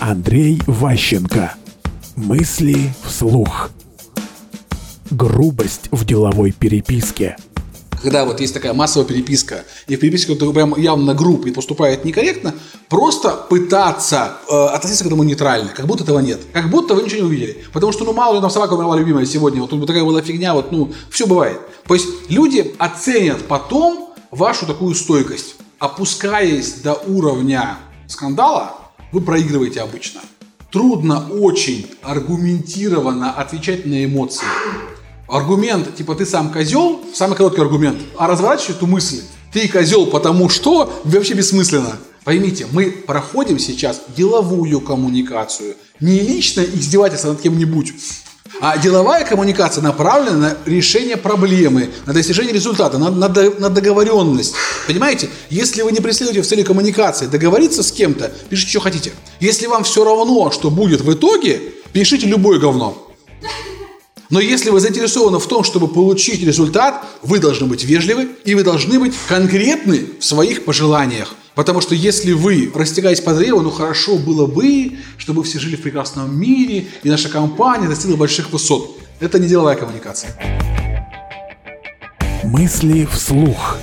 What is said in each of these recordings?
Андрей Ващенко. Мысли вслух. Грубость в деловой переписке. Когда вот есть такая массовая переписка, и в переписке кто прям явно групп и поступает некорректно, просто пытаться э, относиться к этому нейтрально, как будто этого нет. Как будто вы ничего не увидели. Потому что, ну, мало ли там собака умерла любимая сегодня, вот тут такая была фигня, вот, ну, все бывает. То есть люди оценят потом вашу такую стойкость. Опускаясь до уровня скандала, вы проигрываете обычно. Трудно очень аргументированно отвечать на эмоции. Аргумент, типа ты сам козел, самый короткий аргумент, а разворачивать эту мысль, ты козел потому что, вообще бессмысленно. Поймите, мы проходим сейчас деловую коммуникацию, не личное издевательство над кем-нибудь. А деловая коммуникация направлена на решение проблемы, на достижение результата, на, на, на договоренность. Понимаете? Если вы не преследуете в цели коммуникации договориться с кем-то, пишите, что хотите. Если вам все равно, что будет в итоге, пишите любое говно. Но если вы заинтересованы в том, чтобы получить результат, вы должны быть вежливы и вы должны быть конкретны в своих пожеланиях. Потому что если вы растягаетесь по древу, ну хорошо было бы, чтобы все жили в прекрасном мире, и наша компания достигла больших высот. Это не деловая коммуникация. Мысли вслух.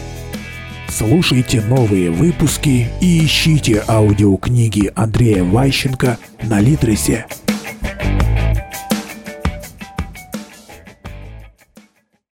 Слушайте новые выпуски и ищите аудиокниги Андрея Ващенко на Литресе.